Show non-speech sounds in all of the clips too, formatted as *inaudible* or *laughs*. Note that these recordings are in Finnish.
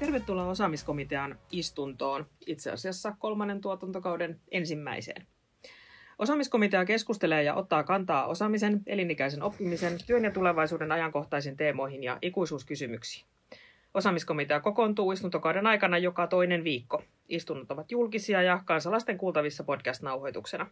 Tervetuloa osaamiskomitean istuntoon, itse asiassa kolmannen tuotantokauden ensimmäiseen. Osaamiskomitea keskustelee ja ottaa kantaa osaamisen, elinikäisen oppimisen, työn ja tulevaisuuden ajankohtaisiin teemoihin ja ikuisuuskysymyksiin. Osaamiskomitea kokoontuu istuntokauden aikana joka toinen viikko. Istunnot ovat julkisia ja kansalaisten kuultavissa podcast-nauhoituksena.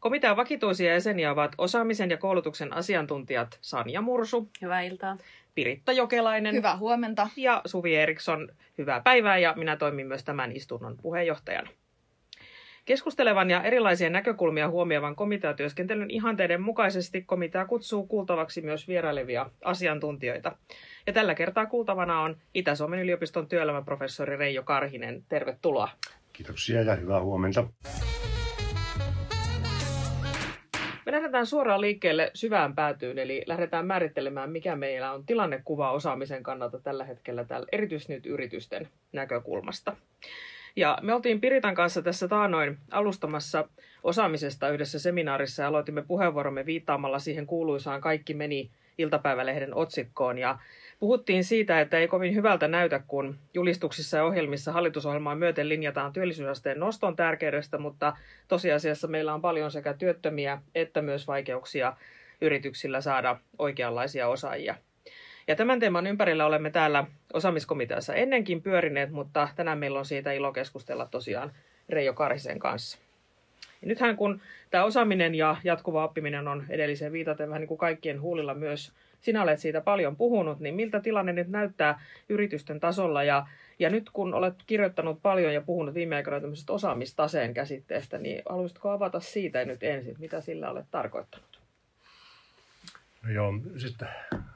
Komitean vakituisia jäseniä ovat osaamisen ja koulutuksen asiantuntijat Sanja Mursu. Hyvää iltaa. Piritta Jokelainen. Hyvää huomenta. Ja Suvi Eriksson. Hyvää päivää ja minä toimin myös tämän istunnon puheenjohtajana. Keskustelevan ja erilaisia näkökulmia huomioivan komiteatyöskentelyn ihanteiden mukaisesti komitea kutsuu kuultavaksi myös vierailevia asiantuntijoita. Ja tällä kertaa kuultavana on Itä-Suomen yliopiston työelämäprofessori Reijo Karhinen. Tervetuloa. Kiitoksia ja hyvää huomenta. Lähdetään suoraan liikkeelle syvään päätyyn, eli lähdetään määrittelemään, mikä meillä on tilannekuva osaamisen kannalta tällä hetkellä, täällä, erityisesti nyt yritysten näkökulmasta. Ja me oltiin Piritan kanssa tässä taanoin alustamassa osaamisesta yhdessä seminaarissa ja aloitimme puheenvuoromme viittaamalla siihen kuuluisaan Kaikki meni iltapäivälehden otsikkoon. Ja puhuttiin siitä, että ei kovin hyvältä näytä, kun julistuksissa ja ohjelmissa hallitusohjelmaa myöten linjataan työllisyysasteen noston tärkeydestä, mutta tosiasiassa meillä on paljon sekä työttömiä että myös vaikeuksia yrityksillä saada oikeanlaisia osaajia. Ja tämän teeman ympärillä olemme täällä osaamiskomiteassa ennenkin pyörineet, mutta tänään meillä on siitä ilo keskustella tosiaan Reijo Karhisen kanssa. Ja nythän kun tämä osaaminen ja jatkuva oppiminen on edelliseen viitaten vähän niin kuin kaikkien huulilla myös, sinä olet siitä paljon puhunut, niin miltä tilanne nyt näyttää yritysten tasolla ja ja nyt kun olet kirjoittanut paljon ja puhunut viime aikoina tämmöisestä osaamistaseen käsitteestä, niin haluaisitko avata siitä nyt ensin, mitä sillä olet tarkoittanut? No joo, sitten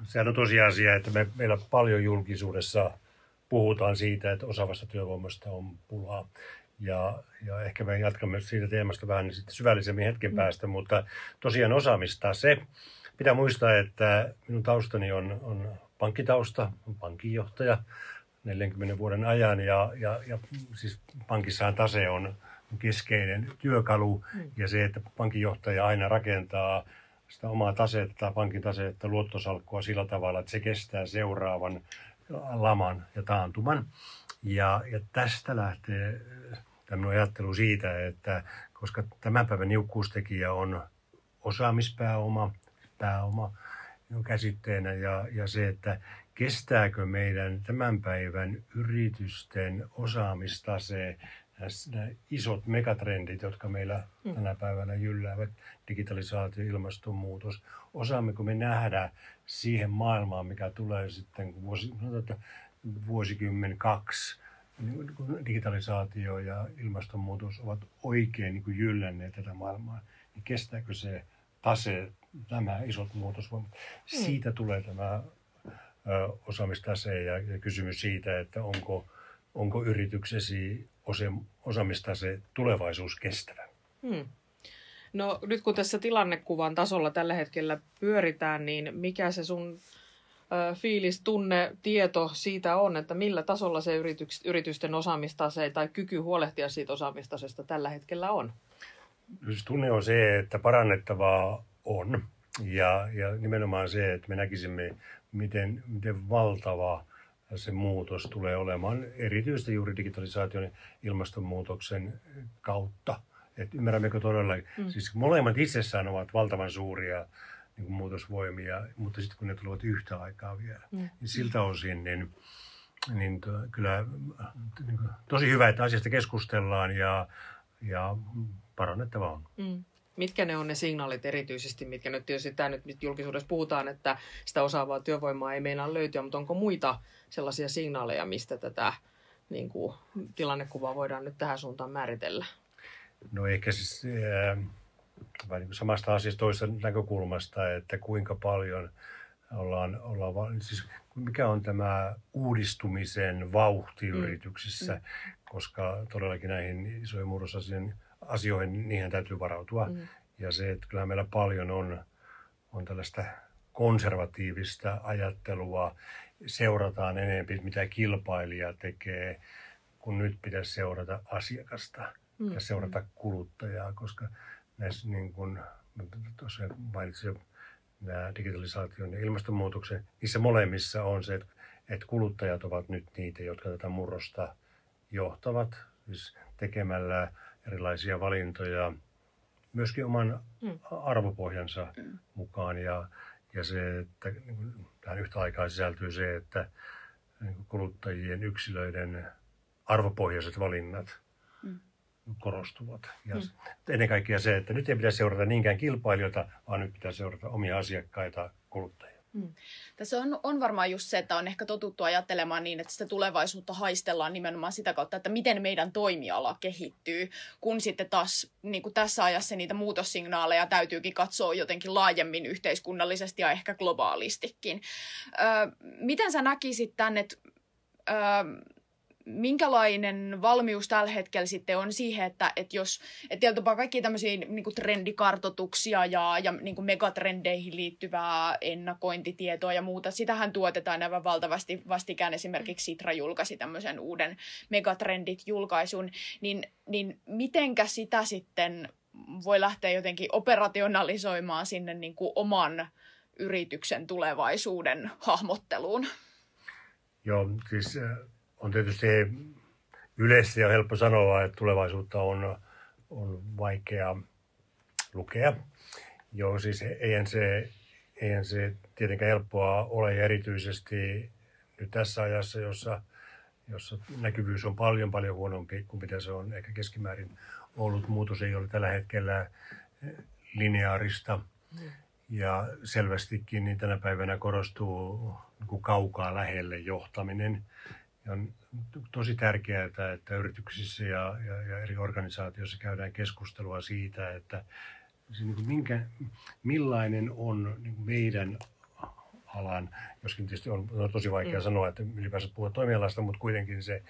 sehän on tosiasia, että me, meillä paljon julkisuudessa puhutaan siitä, että osaavasta työvoimasta on pulaa. Ja, ja ehkä me jatkamme siitä teemasta vähän niin sitten syvällisemmin hetken mm. päästä, mutta tosiaan osaamista se. Pitää muistaa, että minun taustani on, on pankkitausta, on pankinjohtaja 40 vuoden ajan ja, ja, ja siis pankissahan tase on keskeinen työkalu mm. ja se, että pankinjohtaja aina rakentaa sitä omaa tasetta, pankin tasetta, luottosalkkua sillä tavalla, että se kestää seuraavan laman ja taantuman. Ja, ja tästä lähtee tämmöinen ajattelu siitä, että koska tämän päivän niukkuustekijä on osaamispääoma, pääoma käsitteenä ja, ja se, että kestääkö meidän tämän päivän yritysten osaamistase nämä isot megatrendit, jotka meillä mm. tänä päivänä jylläävät, digitalisaatio, ilmastonmuutos, osaammeko me nähdä siihen maailmaan, mikä tulee sitten, kun vuosi, vuosikymmen kaksi, niin digitalisaatio ja ilmastonmuutos ovat oikein niin jyllänneet tätä maailmaa, niin kestääkö se tase, nämä isot muutosvoimat? Mm. Siitä tulee tämä osaamistase ja, ja kysymys siitä, että onko, onko yrityksesi osaamistase tulevaisuus kestävä. Hmm. No nyt kun tässä tilannekuvan tasolla tällä hetkellä pyöritään, niin mikä se sun ö, fiilis, tunne, tieto siitä on, että millä tasolla se yrityks, yritysten osaamistase tai kyky huolehtia siitä osaamistasesta tällä hetkellä on? Tunne on se, että parannettavaa on ja, ja nimenomaan se, että me näkisimme, miten, miten valtava se muutos tulee olemaan erityisesti juuri digitalisaation ja ilmastonmuutoksen kautta. Et ymmärrämmekö todella, mm. siis molemmat itsessään ovat valtavan suuria niin kuin muutosvoimia, mutta sitten kun ne tulevat yhtä aikaa vielä, mm. niin siltä osin niin, niin to, kyllä niin kuin, tosi hyvä, että asiasta keskustellaan ja, ja parannettava on. Mm mitkä ne on ne signaalit erityisesti, mitkä nyt tietysti tämä nyt, nyt julkisuudessa puhutaan, että sitä osaavaa työvoimaa ei meinaa löytyä, mutta onko muita sellaisia signaaleja, mistä tätä niin kuin, tilannekuvaa voidaan nyt tähän suuntaan määritellä? No ehkä siis äh, vai niin samasta asiasta toisesta näkökulmasta, että kuinka paljon ollaan, ollaan siis mikä on tämä uudistumisen vauhti mm. yrityksissä, mm. koska todellakin näihin isoihin murrosasioihin asioihin, niihin täytyy varautua. Mm. Ja se, että kyllä meillä paljon on, on tällaista konservatiivista ajattelua, seurataan enemmän, mitä kilpailija tekee, kun nyt pitäisi seurata asiakasta mm. ja seurata kuluttajaa, koska näissä niin kuin, tuossa mainitsin nämä digitalisaation ja ilmastonmuutoksen, niissä molemmissa on se, että, että kuluttajat ovat nyt niitä, jotka tätä murrosta johtavat, siis tekemällä erilaisia valintoja myöskin oman mm. arvopohjansa mm. mukaan. Ja, ja se, että niin tähän yhtä aikaa sisältyy se, että niin kuluttajien yksilöiden arvopohjaiset valinnat mm. korostuvat. Ja mm. ennen kaikkea se, että nyt ei pitäisi seurata niinkään kilpailijoita, vaan nyt pitää seurata omia asiakkaita, kuluttajia. Mm. Tässä on, on varmaan just se, että on ehkä totuttu ajattelemaan niin, että sitä tulevaisuutta haistellaan nimenomaan sitä kautta, että miten meidän toimiala kehittyy, kun sitten taas niin kuin tässä ajassa niitä muutossignaaleja täytyykin katsoa jotenkin laajemmin yhteiskunnallisesti ja ehkä globaalistikin. Öö, miten sä näkisit tämän, että öö, minkälainen valmius tällä hetkellä sitten on siihen, että, että jos, että tietyllä kaikki tämmöisiä niin kuin ja, ja niin kuin megatrendeihin liittyvää ennakointitietoa ja muuta, sitähän tuotetaan aivan valtavasti. Vastikään esimerkiksi Sitra julkaisi tämmöisen uuden megatrendit-julkaisun, niin, niin mitenkä sitä sitten voi lähteä jotenkin operationalisoimaan sinne niin kuin oman yrityksen tulevaisuuden hahmotteluun? Joo, siis on tietysti yleisesti ja helppo sanoa, että tulevaisuutta on, on vaikea lukea. Joo, siis eihän se, eihän se tietenkään helppoa ole ja erityisesti nyt tässä ajassa, jossa, jossa näkyvyys on paljon paljon huonompi kuin mitä se on ehkä keskimäärin ollut. Muutos ei ole tällä hetkellä lineaarista. Ja selvästikin niin tänä päivänä korostuu niin kaukaa lähelle johtaminen. Ja on tosi tärkeää, että yrityksissä ja, ja, ja eri organisaatioissa käydään keskustelua siitä, että se niin kuin minkä, millainen on niin kuin meidän alan, joskin tietysti on, on tosi vaikea mm. sanoa, että ylipäänsä puhua toimialasta, mutta kuitenkin se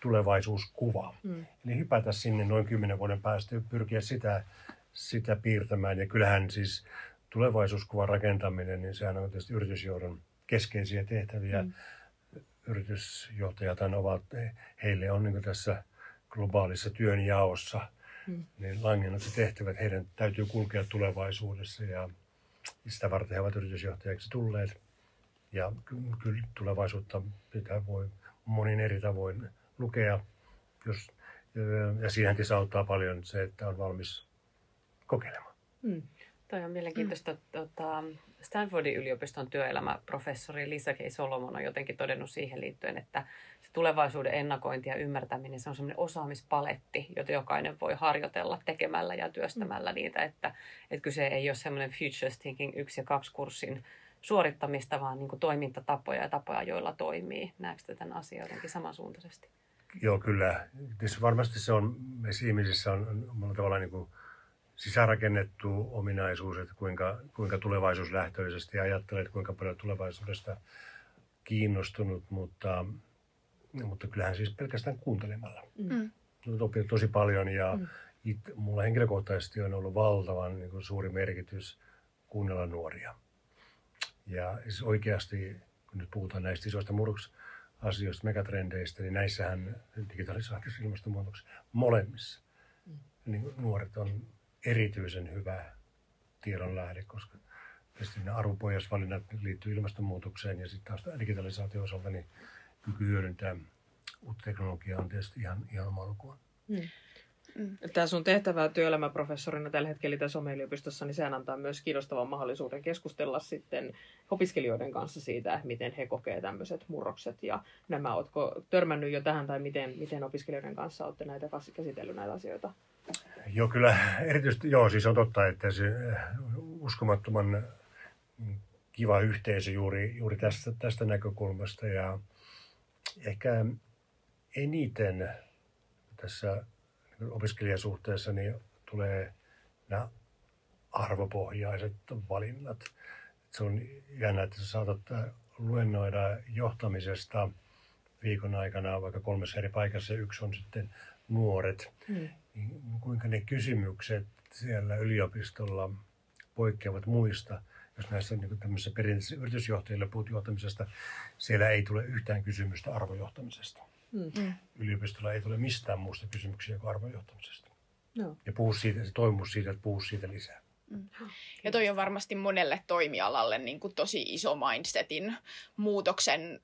tulevaisuuskuva. Mm. Eli hypätä sinne noin kymmenen vuoden päästä ja pyrkiä sitä, sitä piirtämään. Ja kyllähän siis tulevaisuuskuvan rakentaminen, niin sehän on tietysti yritysjohdon keskeisiä tehtäviä. Mm yritysjohtajat ovat, heille on niin tässä globaalissa työnjaossa mm. niin langennut se tehtävä, että heidän täytyy kulkea tulevaisuudessa ja sitä varten he ovat yritysjohtajaksi tulleet. Ja kyllä tulevaisuutta pitää voi monin eri tavoin lukea, jos, ja siihen auttaa paljon se, että on valmis kokeilemaan. Mm. Toi on mielenkiintoista. Mm. Tota, Stanfordin yliopiston työelämäprofessori Lisa K. Solomon on jotenkin todennut siihen liittyen, että se tulevaisuuden ennakointi ja ymmärtäminen, se on semmoinen osaamispaletti, jota jokainen voi harjoitella tekemällä ja työstämällä mm. niitä, että, että kyse ei ole semmoinen Futures Thinking 1 ja 2 kurssin suorittamista, vaan niin toimintatapoja ja tapoja, joilla toimii. Näetkö tämän asian jotenkin samansuuntaisesti? Joo, kyllä. Tietysti varmasti se on, meissä ihmisissä on, on tavallaan niin kuin sisäänrakennettu ominaisuus, että kuinka, kuinka tulevaisuuslähtöisesti ajattelet, kuinka paljon tulevaisuudesta kiinnostunut, mutta, mutta kyllähän siis pelkästään kuuntelemalla. Mm. Olen tosi paljon ja mm. it, mulla henkilökohtaisesti on ollut valtavan niin kuin suuri merkitys kuunnella nuoria. Ja siis oikeasti, kun nyt puhutaan näistä isoista murrosasioista, megatrendeistä, niin näissähän digitalisaatiossa ilmastonmuutoksessa molemmissa mm. niin nuoret on erityisen hyvä tiedonlähde, koska tietysti ne arvopohjaisvalinnat liittyy ilmastonmuutokseen ja sitten taas digitalisaatio osalta niin kyky hyödyntää uutta teknologiaa on tietysti ihan, ihan oma. Mm. Mm. Tämä sun tehtävä työelämäprofessorina tällä hetkellä tässä yliopistossa, niin sehän antaa myös kiinnostavan mahdollisuuden keskustella sitten opiskelijoiden kanssa siitä, että miten he kokee tämmöiset murrokset ja nämä. Oletko törmännyt jo tähän tai miten, miten opiskelijoiden kanssa olette näitä käsitellyt näitä asioita? Joo, kyllä erityisesti, joo, siis on totta, että se eh, uskomattoman kiva yhteisö juuri, juuri tästä, tästä näkökulmasta ja ehkä eniten tässä opiskelijasuhteessa niin tulee nämä arvopohjaiset valinnat. Se on jännä, että saatat luennoida johtamisesta viikon aikana vaikka kolmessa eri paikassa. Yksi on sitten nuoret. Mm. Niin kuinka ne kysymykset siellä yliopistolla poikkeavat muista. Jos näissä niin tämmöisissä perinteisissä yritysjohtajilla puhut johtamisesta, siellä ei tule yhtään kysymystä arvojohtamisesta. Mm. Yliopistolla ei tule mistään muusta kysymyksiä kuin arvojohtamisesta. No. Ja puhu siitä, se toimus siitä, että puhu siitä lisää. Mm. Ja toi on varmasti monelle toimialalle niin kuin tosi iso mindsetin muutoksen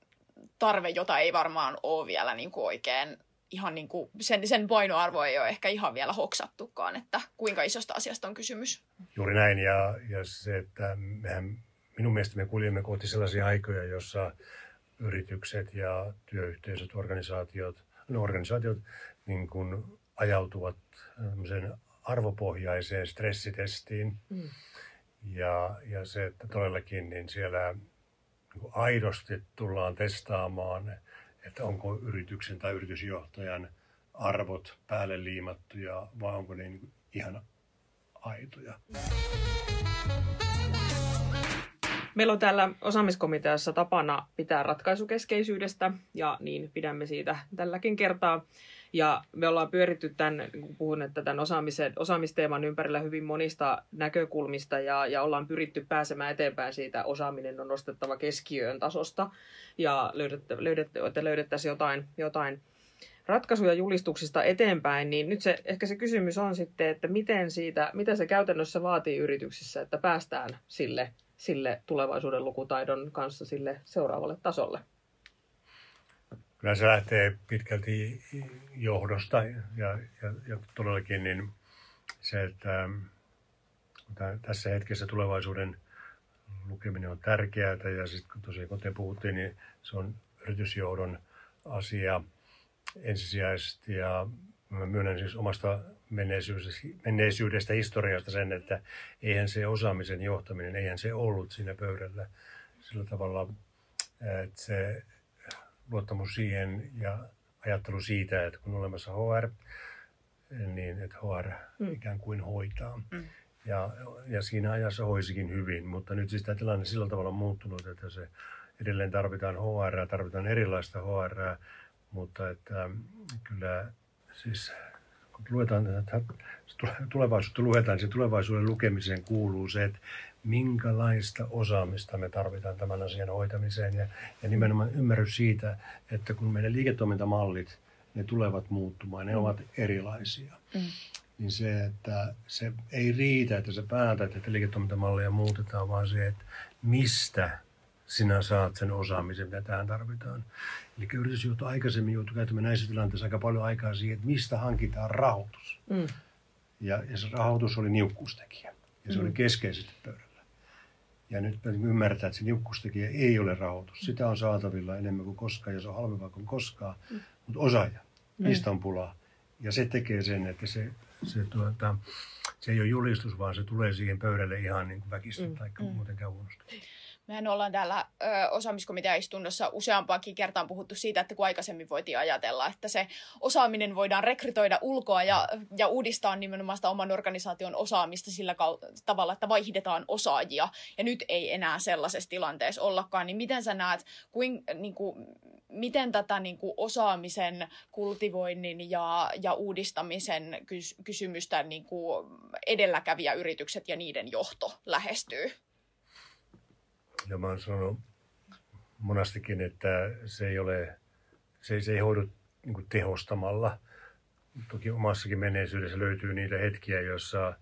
tarve, jota ei varmaan ole vielä niin kuin oikein ihan niin kuin sen, sen painoarvo ei ole ehkä ihan vielä hoksattukaan, että kuinka isosta asiasta on kysymys. Juuri näin, ja, ja se, että mehän, minun mielestä me kuljemme kohti sellaisia aikoja, jossa yritykset ja työyhteisöt, organisaatiot, no organisaatiot niin kuin ajautuvat sen arvopohjaiseen stressitestiin. Mm. Ja, ja se, että todellakin niin siellä niin aidosti tullaan testaamaan, että onko yrityksen tai yritysjohtajan arvot päälle liimattuja vai onko ne niin ihan aitoja. Meillä on täällä osaamiskomiteassa tapana pitää ratkaisukeskeisyydestä ja niin pidämme siitä tälläkin kertaa. Ja me ollaan pyöritty tämän, kun puhun, että tämän osaamisen, osaamisteeman ympärillä hyvin monista näkökulmista ja, ja ollaan pyritty pääsemään eteenpäin siitä, osaaminen on nostettava keskiöön tasosta ja löydettä, löydettä, että löydettäisiin jotain, jotain ratkaisuja julistuksista eteenpäin, niin nyt se, ehkä se kysymys on sitten, että miten siitä, mitä se käytännössä vaatii yrityksissä, että päästään sille, sille tulevaisuuden lukutaidon kanssa sille seuraavalle tasolle. Kyllä se lähtee pitkälti johdosta ja, ja, ja todellakin niin se, että tässä hetkessä tulevaisuuden lukeminen on tärkeää ja sitten kun tosiaan kun te puhuttiin, niin se on yritysjohdon asia ensisijaisesti ja mä myönnän siis omasta menneisyydestä, menneisyydestä historiasta sen, että eihän se osaamisen johtaminen, eihän se ollut siinä pöydällä sillä tavalla, että se luottamus siihen ja ajattelu siitä, että kun on olemassa HR, niin että HR mm. ikään kuin hoitaa. Mm. Ja, ja siinä ajassa hoisikin hyvin, mutta nyt siis tämä tilanne sillä tavalla on muuttunut, että se edelleen tarvitaan HR, tarvitaan erilaista HR, mutta että kyllä siis kun luetaan, tulevaisuutta luetaan, se tulevaisuuden lukemiseen kuuluu se, että minkälaista osaamista me tarvitaan tämän asian hoitamiseen ja, ja nimenomaan ymmärrys siitä, että kun meidän liiketoimintamallit, ne tulevat muuttumaan, ne mm. ovat erilaisia. Mm. Niin se, että se ei riitä, että sä päätät, että liiketoimintamalleja muutetaan, vaan se, että mistä sinä saat sen osaamisen, mitä tähän tarvitaan. Eli yritysjohto aikaisemmin joutui käyttämään näissä tilanteissa aika paljon aikaa siihen, että mistä hankitaan rahoitus. Mm. Ja, ja se rahoitus oli niukkuustekijä. Ja se mm. oli keskeisesti pöydällä. Ja nyt ymmärtää, että se niukkuustekijä ei ole rahoitus. Sitä on saatavilla enemmän kuin koskaan ja se on halvempaa kuin koskaan. Mm. Mutta osaaja, mm. niistä on pulaa. Ja se tekee sen, että se, se, tuota, se ei ole julistus, vaan se tulee siihen pöydälle ihan niin kuin väkistä mm. tai mm. muutenkään huonosti. Mehän ollaan täällä ö, osaamiskomiteaistunnossa useampaankin kertaan puhuttu siitä, että kun aikaisemmin voitiin ajatella, että se osaaminen voidaan rekrytoida ulkoa ja, ja uudistaa nimenomaan sitä oman organisaation osaamista sillä tavalla, että vaihdetaan osaajia. Ja nyt ei enää sellaisessa tilanteessa ollakaan. Niin miten sä näet, kuin, niin kuin, miten tätä niin kuin osaamisen kultivoinnin ja, ja uudistamisen kys, kysymystä niin kuin edelläkävijäyritykset ja niiden johto lähestyy? Ja mä oon sanonut monastikin, että se ei ole, se, se ei hoidu niin tehostamalla. Toki omassakin menneisyydessä löytyy niitä hetkiä, joissa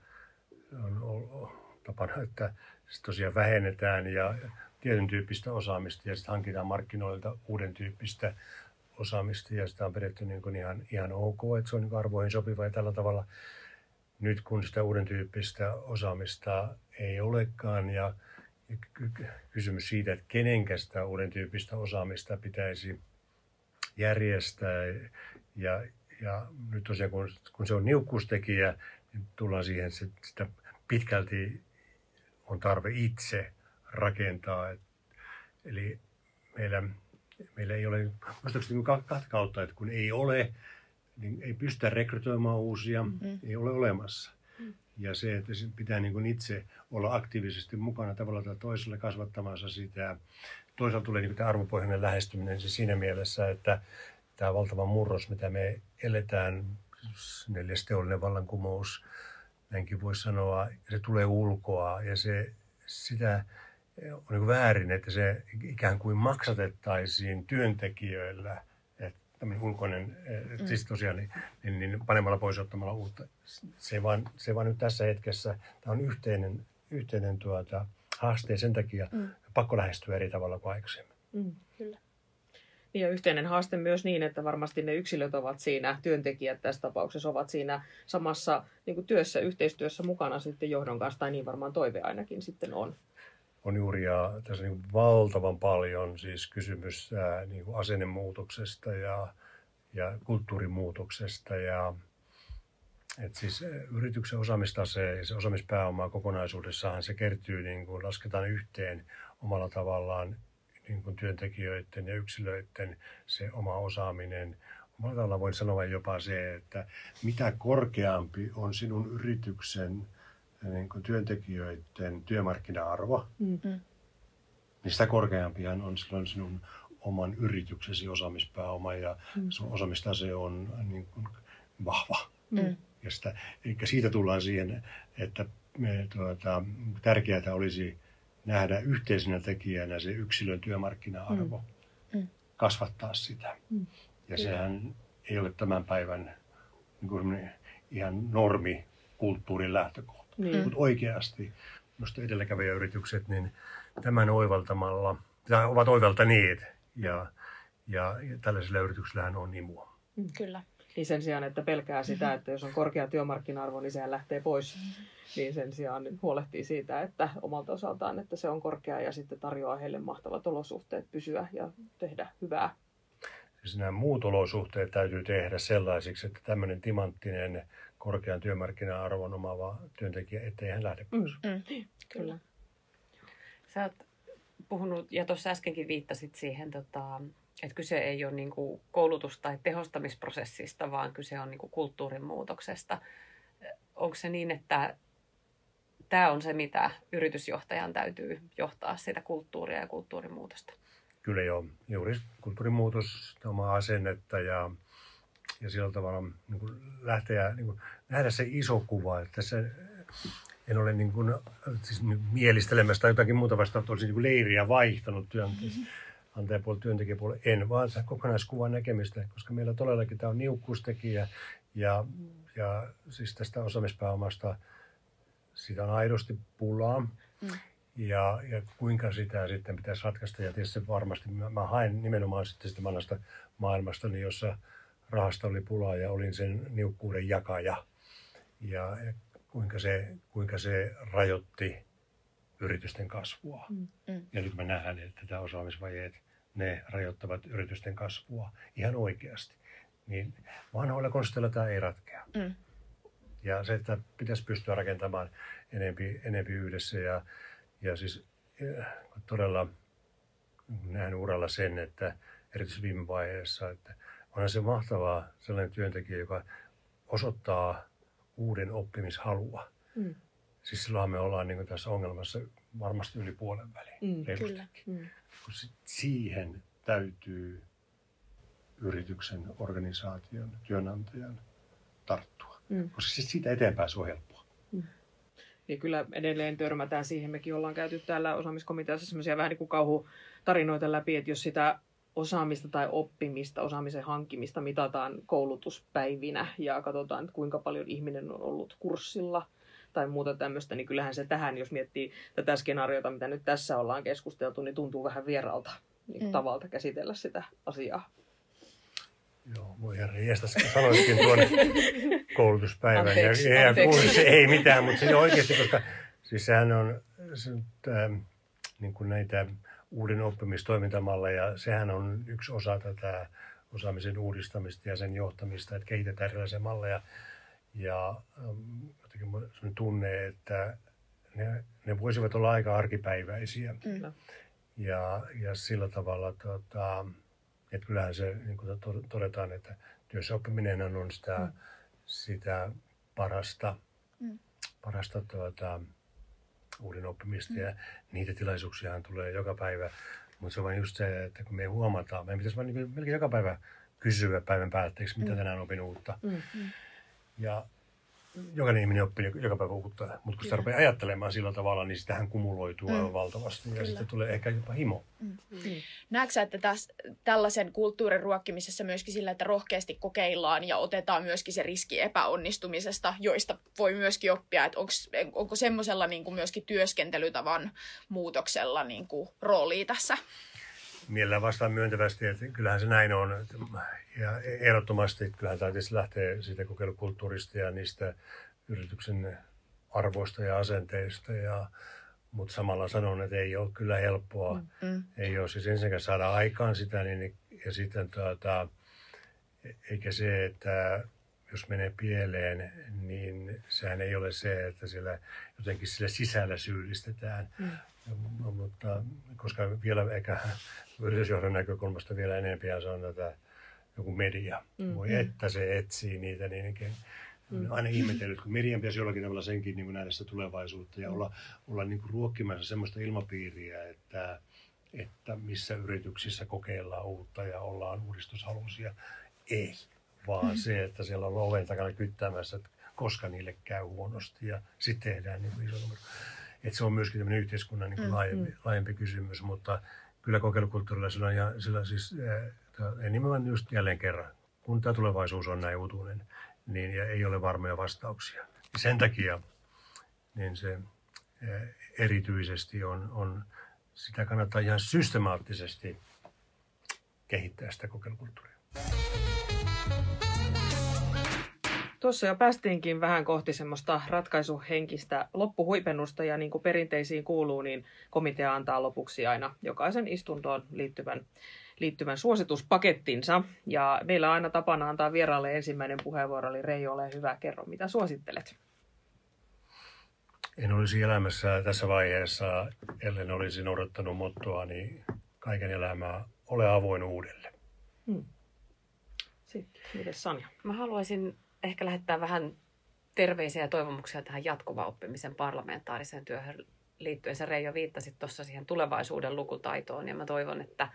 on tapana, että se tosiaan vähennetään ja tietyn tyyppistä osaamista ja sitten hankitaan markkinoilta uuden tyyppistä osaamista ja sitä on pidetty niin kuin ihan, ihan ok, että se on niin arvoihin sopiva ja tällä tavalla. Nyt kun sitä uuden tyyppistä osaamista ei olekaan ja kysymys siitä, että kenenkä sitä uuden tyyppistä osaamista pitäisi järjestää. Ja, ja nyt tosiaan, kun, kun se on niukkuustekijä, niin tullaan siihen, että sitä pitkälti on tarve itse rakentaa. Et, eli meillä, meillä ei ole, muistaakseni kahta kautta, että kun ei ole, niin ei pystytä rekrytoimaan uusia, mm-hmm. ei ole olemassa. Ja se, että pitää niin kuin itse olla aktiivisesti mukana tavalla tai toisella kasvattamassa sitä. Toisaalta tulee niin tämä arvopohjainen lähestyminen siis siinä mielessä, että tämä valtava murros, mitä me eletään, neljäs teollinen vallankumous, näinkin voisi sanoa, se tulee ulkoa ja se, sitä on niin väärin, että se ikään kuin maksatettaisiin työntekijöillä, tämmöinen ulkoinen, mm. siis tosiaan, niin, niin, niin panemalla pois ottamalla uutta. Se vaan, se vaan nyt tässä hetkessä, tämä on yhteinen, yhteinen tuota, haaste sen takia mm. pakko lähestyä eri tavalla kuin aikaisemmin. Mm, kyllä. Ja yhteinen haaste myös niin, että varmasti ne yksilöt ovat siinä, työntekijät tässä tapauksessa ovat siinä samassa niin kuin työssä, yhteistyössä mukana sitten johdon kanssa, tai niin varmaan toive ainakin sitten on. On juuri, ja tässä niin valtavan paljon siis kysymys niin kuin asennemuutoksesta ja, ja kulttuurimuutoksesta, ja et siis yrityksen osaamistase ja se osaamispääoma kokonaisuudessaan se kertyy, niin kuin lasketaan yhteen omalla tavallaan niin kuin työntekijöiden ja yksilöiden se oma osaaminen. Omalla tavalla voin sanoa jopa se, että mitä korkeampi on sinun yrityksen niin kuin työntekijöiden työmarkkina-arvo, mm-hmm. niin sitä korkeampihan on silloin sinun oman yrityksesi osaamispääoma ja mm. sun osaamistase on niin kuin vahva. Mm. Ja sitä, eli siitä tullaan siihen, että me, tuota, tärkeää olisi nähdä yhteisenä tekijänä se yksilön työmarkkina-arvo, mm. Mm. kasvattaa sitä. Mm. Ja sehän ei ole tämän päivän niin kuin ihan normi kulttuurin lähtökohta. Mm. Mutta oikeasti, minusta edelläkävijäyritykset, niin tämän oivaltamalla, tai ovat oivaltaneet, ja, ja, ja tällaisilla yrityksillähän on imua. Mm. Kyllä. Niin sen sijaan, että pelkää sitä, että jos on korkea työmarkkina-arvo, niin sehän lähtee pois. Niin sen sijaan huolehtii siitä, että omalta osaltaan, että se on korkea ja sitten tarjoaa heille mahtavat olosuhteet pysyä ja tehdä hyvää. Siis nämä muut olosuhteet täytyy tehdä sellaisiksi, että tämmöinen timanttinen korkean työmarkkina-arvon omaava työntekijä, ettei hän lähde pois. Mm, mm, kyllä. Sä oot puhunut, ja tuossa äskenkin viittasit siihen tota, että kyse ei ole niin kuin koulutus- tai tehostamisprosessista, vaan kyse on niin kuin kulttuurin muutoksesta. Onko se niin, että tämä on se, mitä yritysjohtajan täytyy johtaa, sitä kulttuuria ja kulttuurimuutosta? Kyllä joo. Juuri kulttuurimuutos, omaa asennetta ja, ja sillä tavalla niin kuin lähteä, niin kuin, nähdä se iso kuva, että se, en ole niin kuin, siis mielistelemässä tai jotakin muuta vastaan, että olisin niin kuin leiriä vaihtanut työntekijöitä. Mm-hmm työntekijäpuoli, en, vaan se kokonaiskuvan näkemistä, koska meillä todellakin tämä on niukkuustekijä ja, ja siis tästä osaamispääomasta sitä on aidosti pulaa. Mm. Ja, ja kuinka sitä sitten pitäisi ratkaista. Ja tietysti varmasti mä, mä haen nimenomaan sitten sitä vanhasta maailmasta, niin jossa rahasta oli pulaa ja olin sen niukkuuden jakaja. Ja, ja kuinka, se, kuinka se rajoitti yritysten kasvua. Mm, mm. Ja nyt me nähdään, että tämä osaamisvajeet, ne rajoittavat yritysten kasvua ihan oikeasti. Niin vanhoilla konsteilla tämä ei ratkea. Mm. Ja se, että pitäisi pystyä rakentamaan enempi, enempi yhdessä ja, ja siis todella nähnyt uralla sen, että erityisesti viime vaiheessa, että onhan se mahtavaa sellainen työntekijä, joka osoittaa uuden oppimishalua. Mm. Siis silloin me ollaan niin tässä ongelmassa varmasti yli puolen väliin. Mm, kyllä. Mm. siihen täytyy yrityksen, organisaation, työnantajan tarttua. Mm. Koska siitä eteenpäin se on helppoa. Niin kyllä edelleen törmätään siihen. Mekin ollaan käyty täällä osaamiskomiteassa semmoisia vähän niin kuin kauhutarinoita läpi, että jos sitä osaamista tai oppimista, osaamisen hankkimista mitataan koulutuspäivinä ja katsotaan, että kuinka paljon ihminen on ollut kurssilla – tai muuta tämmöistä, niin kyllähän se tähän, jos miettii tätä skenaariota, mitä nyt tässä ollaan keskusteltu, niin tuntuu vähän vieralta niin mm. tavalta käsitellä sitä asiaa. Joo, voi herra jästäs, sanoitkin tuon *laughs* koulutuspäivän. Anteeksi, ja, anteeksi. Ja, se ei mitään, mutta se oikeasti, koska siis sehän on se, äh, niin kuin näitä uuden oppimistoimintamalleja, sehän on yksi osa tätä osaamisen uudistamista ja sen johtamista, että kehitetään erilaisia malleja. Ja ähm, jotenkin tunne, että ne, ne voisivat olla aika arkipäiväisiä. Mm. Ja, ja sillä tavalla, tota, että kyllähän se, niin kuin todetaan, että työssä oppiminen on sitä, mm. sitä parasta, mm. parasta tuota, uuden oppimista. Mm. Ja niitä tilaisuuksia tulee joka päivä. Mutta se on vain just se, että kun me huomataan, meidän pitäisi vain niin melkein joka päivä kysyä päivän päätteeksi, mitä mm. tänään opin uutta. Mm. Ja jokainen ihminen oppii joka päivä uutta, mutta kun sitä rupeaa ajattelemaan sillä tavalla, niin sitähän kumuloituu Mm. aivan valtavasti ja Kyllä. sitten tulee ehkä jopa himo. Näetkö sä, että täs, tällaisen kulttuurin ruokkimisessa myöskin sillä, että rohkeasti kokeillaan ja otetaan myöskin se riski epäonnistumisesta, joista voi myöskin oppia, että onks, onko semmoisella niin kuin myöskin työskentelytavan muutoksella niin kuin roolia tässä? Mielellään vastaan myöntävästi, että kyllähän se näin on. Ja ehdottomasti, että kyllähän tämä tietysti lähtee siitä kokeilukulttuurista ja niistä yrityksen arvoista ja asenteista. Ja, mutta samalla sanon, että ei ole kyllä helppoa. Mm. Ei ole siis ensinnäkään saada aikaan sitä, niin, ja sitten tuota, eikä se, että jos menee pieleen, niin sehän ei ole se, että siellä jotenkin sillä sisällä syyllistetään. Mm. Mutta koska vielä ehkä yritysjohdon näkökulmasta vielä enemmän se on tätä joku media. Mm. Voi että se etsii niitä, niin olen aina ihmetellyt, kun median pitäisi jollakin tavalla senkin niin nähdä sitä tulevaisuutta ja olla, olla niin kuin ruokkimassa semmoista ilmapiiriä, että, että missä yrityksissä kokeillaan uutta ja ollaan uudistushaluisia. Ei, vaan se, että siellä on oven takana kyttäämässä, että koska niille käy huonosti ja sitten tehdään niin kuin iso numero. Että se on myöskin tämmöinen yhteiskunnan niin kuin Mm, laajempi, laajempi kysymys, mutta kyllä kokeilukulttuurilla sillä on, ja sillä siis, äh, nimenomaan just jälleen kerran, kun tämä tulevaisuus on näin uutuinen, niin ja ei ole varmoja vastauksia. Ja sen takia niin se äh, erityisesti on, on, sitä kannattaa ihan systemaattisesti kehittää sitä kokeilukulttuuria. Tuossa jo päästiinkin vähän kohti semmoista ratkaisuhenkistä loppuhuipennusta ja niin kuin perinteisiin kuuluu, niin komitea antaa lopuksi aina jokaisen istuntoon liittyvän, liittyvän suosituspakettinsa. Ja meillä on aina tapana antaa vieraalle ensimmäinen puheenvuoro, eli Reijo, ole hyvä, kerro mitä suosittelet. En olisi elämässä tässä vaiheessa, ellen olisi noudattanut mottoa, niin kaiken elämää ole avoin uudelle. Sitten, mites Sanja? Mä haluaisin ehkä lähettää vähän terveisiä ja toivomuksia tähän jatkuvan oppimisen parlamentaariseen työhön liittyen. Se Reijo viittasi tuossa siihen tulevaisuuden lukutaitoon ja mä toivon, että,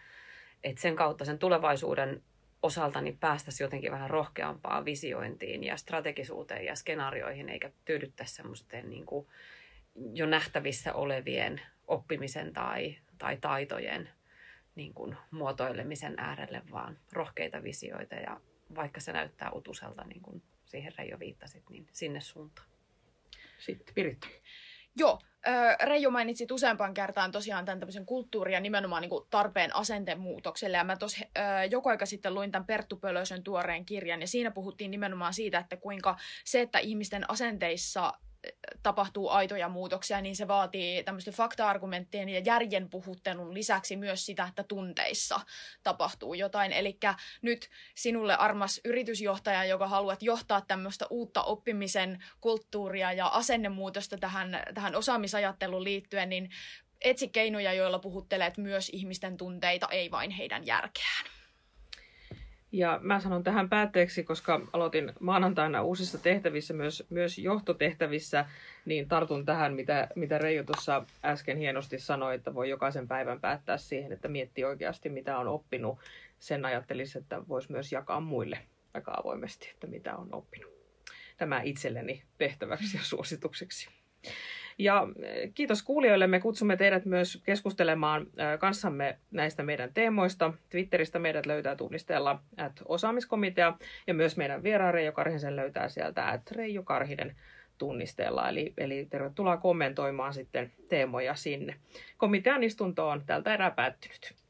että sen kautta sen tulevaisuuden osalta niin päästäisiin jotenkin vähän rohkeampaan visiointiin ja strategisuuteen ja skenaarioihin, eikä tyydyttäisi semmoisten niin kuin jo nähtävissä olevien oppimisen tai, tai taitojen niin kuin muotoilemisen äärelle, vaan rohkeita visioita ja vaikka se näyttää utuselta, niin kuin siihen Reijo viittasit, niin sinne suuntaan. Sitten Piritta. Joo, Reijo mainitsit useampaan kertaan tosiaan tämän tämmöisen kulttuuri- ja nimenomaan niin tarpeen asenteen muutokselle. Ja mä tuossa joku aika sitten luin tämän Perttu Pölösön tuoreen kirjan, ja siinä puhuttiin nimenomaan siitä, että kuinka se, että ihmisten asenteissa tapahtuu aitoja muutoksia, niin se vaatii tämmöisten fakta-argumenttien ja järjen puhuttelun lisäksi myös sitä, että tunteissa tapahtuu jotain. Eli nyt sinulle armas yritysjohtaja, joka haluat johtaa tämmöistä uutta oppimisen kulttuuria ja asennemuutosta tähän, tähän osaamisajatteluun liittyen, niin etsi keinoja, joilla puhuttelet myös ihmisten tunteita, ei vain heidän järkeään. Ja mä sanon tähän päätteeksi, koska aloitin maanantaina uusissa tehtävissä, myös, myös johtotehtävissä, niin tartun tähän, mitä, mitä Reijo tuossa äsken hienosti sanoi, että voi jokaisen päivän päättää siihen, että miettii oikeasti, mitä on oppinut. Sen ajattelisi, että voisi myös jakaa muille aika avoimesti, että mitä on oppinut. Tämä itselleni tehtäväksi ja suositukseksi. Ja eh, kiitos kuulijoille. Me kutsumme teidät myös keskustelemaan eh, kanssamme näistä meidän teemoista. Twitteristä meidät löytää tunnisteella at osaamiskomitea ja myös meidän vieraan Reijo Karhisen löytää sieltä at Reijo Karhinen tunnisteella. Eli, eli tervetuloa kommentoimaan sitten teemoja sinne. Komitean istunto on tältä erää päättynyt.